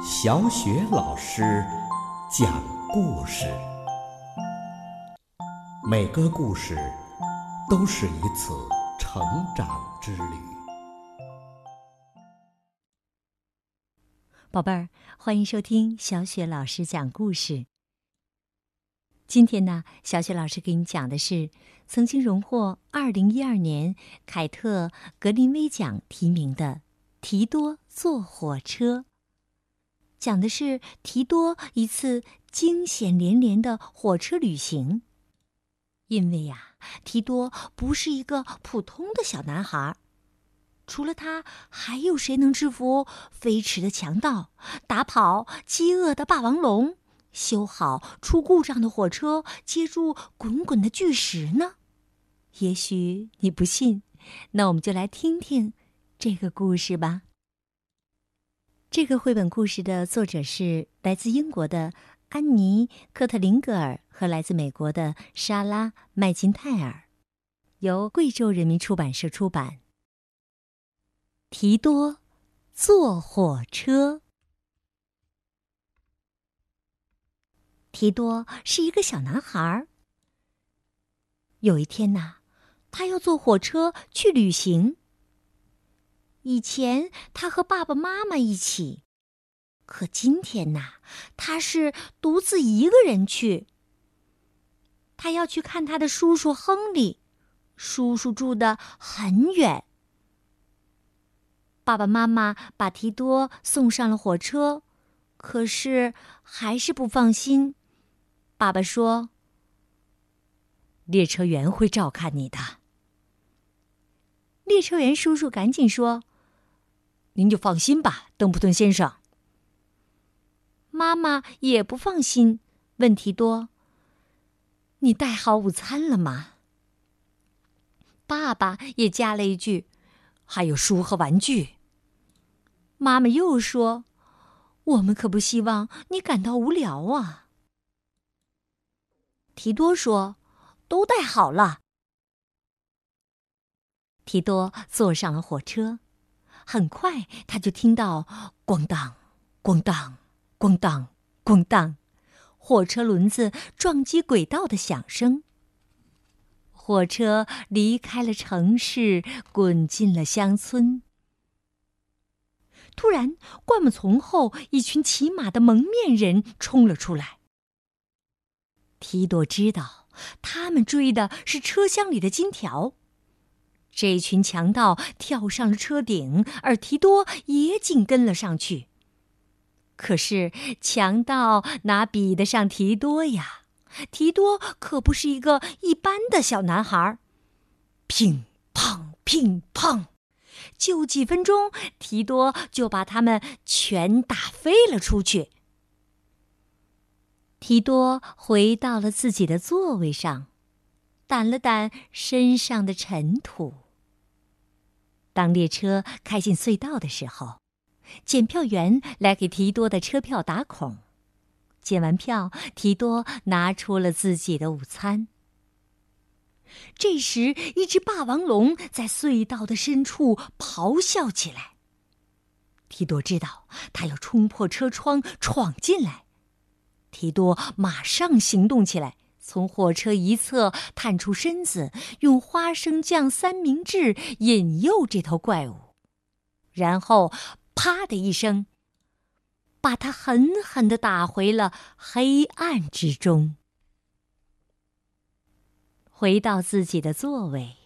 小雪老师讲故事，每个故事都是一次成长之旅。宝贝儿，欢迎收听小雪老师讲故事。今天呢，小雪老师给你讲的是曾经荣获二零一二年凯特·格林威奖提名的《提多坐火车》。讲的是提多一次惊险连连的火车旅行。因为呀，提多不是一个普通的小男孩，除了他，还有谁能制服飞驰的强盗，打跑饥饿的霸王龙，修好出故障的火车，接住滚滚的巨石呢？也许你不信，那我们就来听听这个故事吧。这个绘本故事的作者是来自英国的安妮·科特林格尔和来自美国的莎拉·麦金泰尔，由贵州人民出版社出版。提多坐火车。提多是一个小男孩儿。有一天呐，他要坐火车去旅行。以前他和爸爸妈妈一起，可今天呐，他是独自一个人去。他要去看他的叔叔亨利，叔叔住的很远。爸爸妈妈把提多送上了火车，可是还是不放心。爸爸说：“列车员会照看你的。”列车员叔叔赶紧说。您就放心吧，邓普顿先生。妈妈也不放心，问提多：“你带好午餐了吗？”爸爸也加了一句：“还有书和玩具。”妈妈又说：“我们可不希望你感到无聊啊。”提多说：“都带好了。”提多坐上了火车。很快，他就听到“咣当，咣当，咣当，咣当”，火车轮子撞击轨道的响声。火车离开了城市，滚进了乡村。突然，灌木丛后，一群骑马的蒙面人冲了出来。提多知道，他们追的是车厢里的金条。这群强盗跳上了车顶，而提多也紧跟了上去。可是强盗哪比得上提多呀？提多可不是一个一般的小男孩。乒乓乒乓，就几分钟，提多就把他们全打飞了出去。提多回到了自己的座位上，掸了掸身上的尘土。当列车开进隧道的时候，检票员来给提多的车票打孔。检完票，提多拿出了自己的午餐。这时，一只霸王龙在隧道的深处咆哮起来。提多知道，他要冲破车窗闯进来。提多马上行动起来。从火车一侧探出身子，用花生酱三明治引诱这头怪物，然后“啪”的一声，把他狠狠的打回了黑暗之中。回到自己的座位，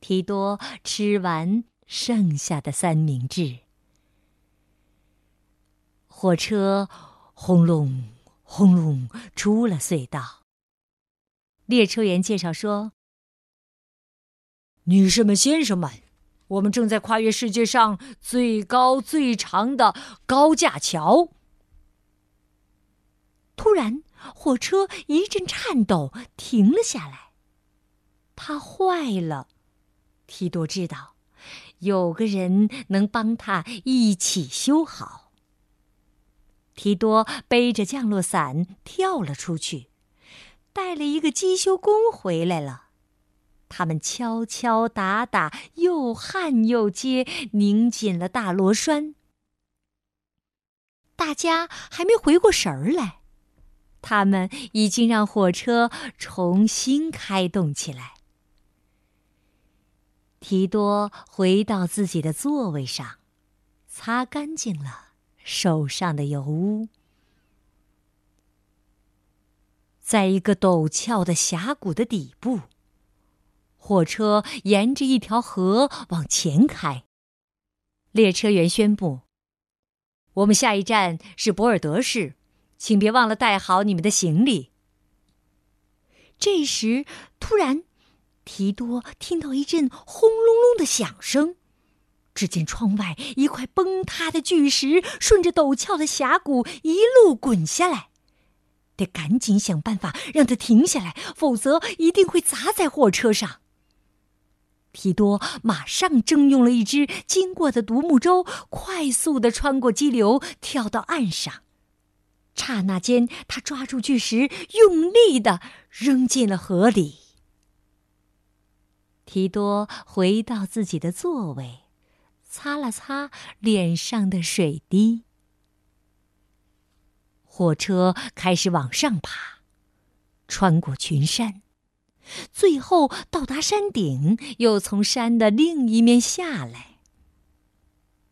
提多吃完剩下的三明治。火车轰隆轰隆出了隧道。列车员介绍说：“女士们、先生们，我们正在跨越世界上最高最长的高架桥。”突然，火车一阵颤抖，停了下来。它坏了。提多知道，有个人能帮他一起修好。提多背着降落伞跳了出去。带了一个机修工回来了，他们敲敲打打，又焊又接，拧紧了大螺栓。大家还没回过神儿来，他们已经让火车重新开动起来。提多回到自己的座位上，擦干净了手上的油污。在一个陡峭的峡谷的底部，火车沿着一条河往前开。列车员宣布：“我们下一站是博尔德市，请别忘了带好你们的行李。”这时，突然，提多听到一阵轰隆隆的响声，只见窗外一块崩塌的巨石顺着陡峭的峡谷一路滚下来，得赶紧想办法让它停下来，否则一定会砸在货车上。提多马上征用了一只经过的独木舟，快速的穿过激流，跳到岸上。刹那间，他抓住巨石，用力的扔进了河里。提多回到自己的座位，擦了擦脸上的水滴。火车开始往上爬，穿过群山。最后到达山顶，又从山的另一面下来。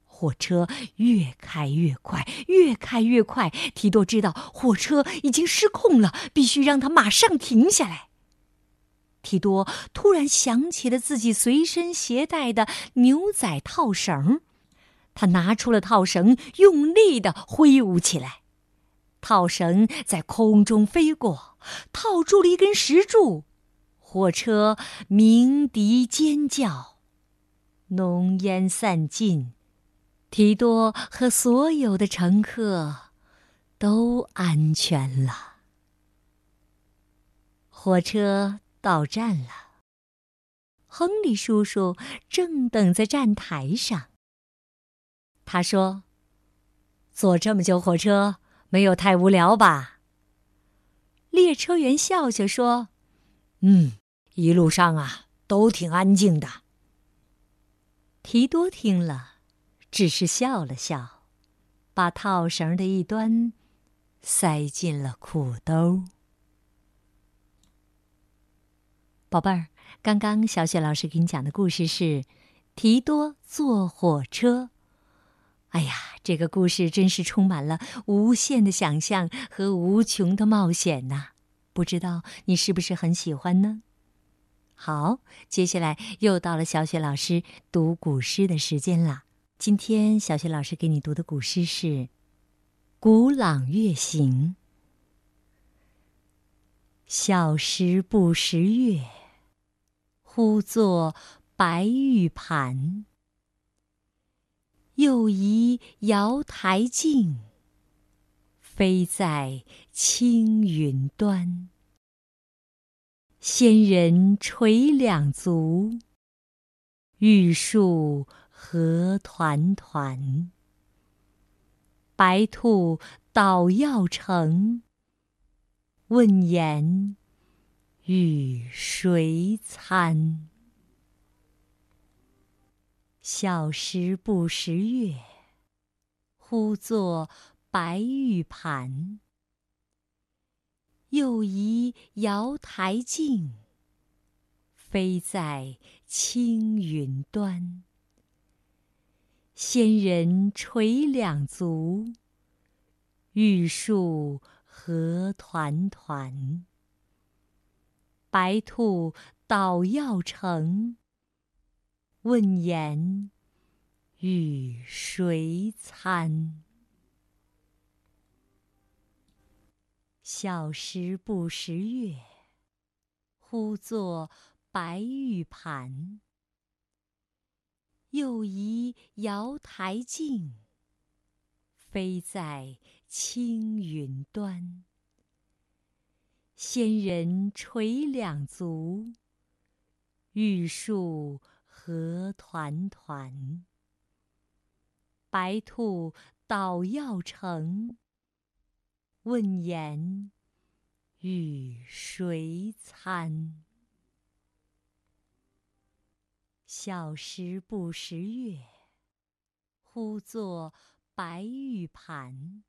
火车越开越快，越开越快。提多知道火车已经失控了，必须让它马上停下来。提多突然想起了自己随身携带的牛仔套绳，他拿出了套绳，用力的挥舞起来。套绳在空中飞过，套住了一根石柱。火车鸣笛尖叫，浓烟散尽，提多和所有的乘客都安全了。火车到站了，亨利叔叔正等在站台上。他说：“坐这么久火车，没有太无聊吧？”列车员笑笑说。嗯，一路上啊都挺安静的。提多听了，只是笑了笑，把套绳的一端塞进了裤兜。宝贝儿，刚刚小雪老师给你讲的故事是提多坐火车。哎呀，这个故事真是充满了无限的想象和无穷的冒险呐！不知道你是不是很喜欢呢？好，接下来又到了小雪老师读古诗的时间啦。今天小雪老师给你读的古诗是《古朗月行》。小时不识月，呼作白玉盘。又疑瑶台镜。飞在青云端，仙人垂两足，玉树何团团。白兔捣药成，问言与谁餐？小时不识月，呼作。白玉盘，又疑瑶台镜。飞在青云端，仙人垂两足，玉树何团团。白兔捣药成，问言与谁餐？小时不识月，呼作白玉盘。又疑瑶台镜。飞在青云端，仙人垂两足，玉树何团团。白兔捣药成。问言与谁餐？小时不识月，呼作白玉盘。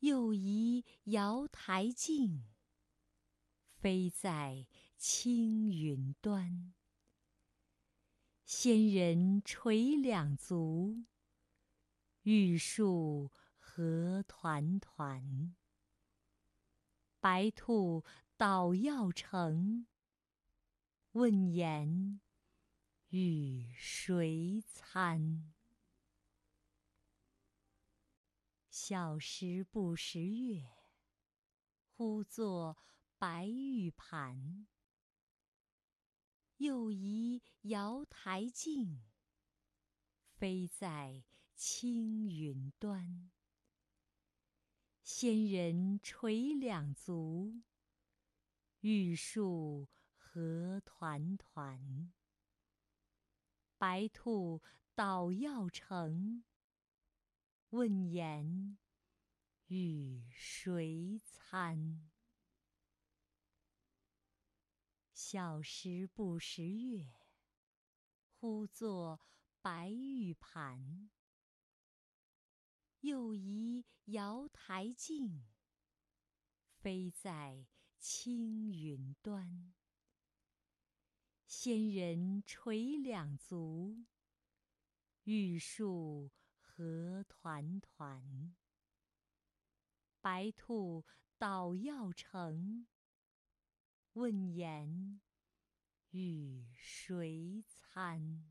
又疑瑶台镜，飞在青云端。仙人垂两足，玉树何团团。白兔捣药成，问言与谁餐？小时不识月，呼作白玉盘。又疑瑶台镜，飞在青云端。仙人垂两足，玉树何团团。白兔捣药成，问言与谁餐？小时不识月，呼作白玉盘。又疑瑶台镜，飞在青云端。仙人垂两足，玉树何团团。白兔捣药成，问言与谁餐？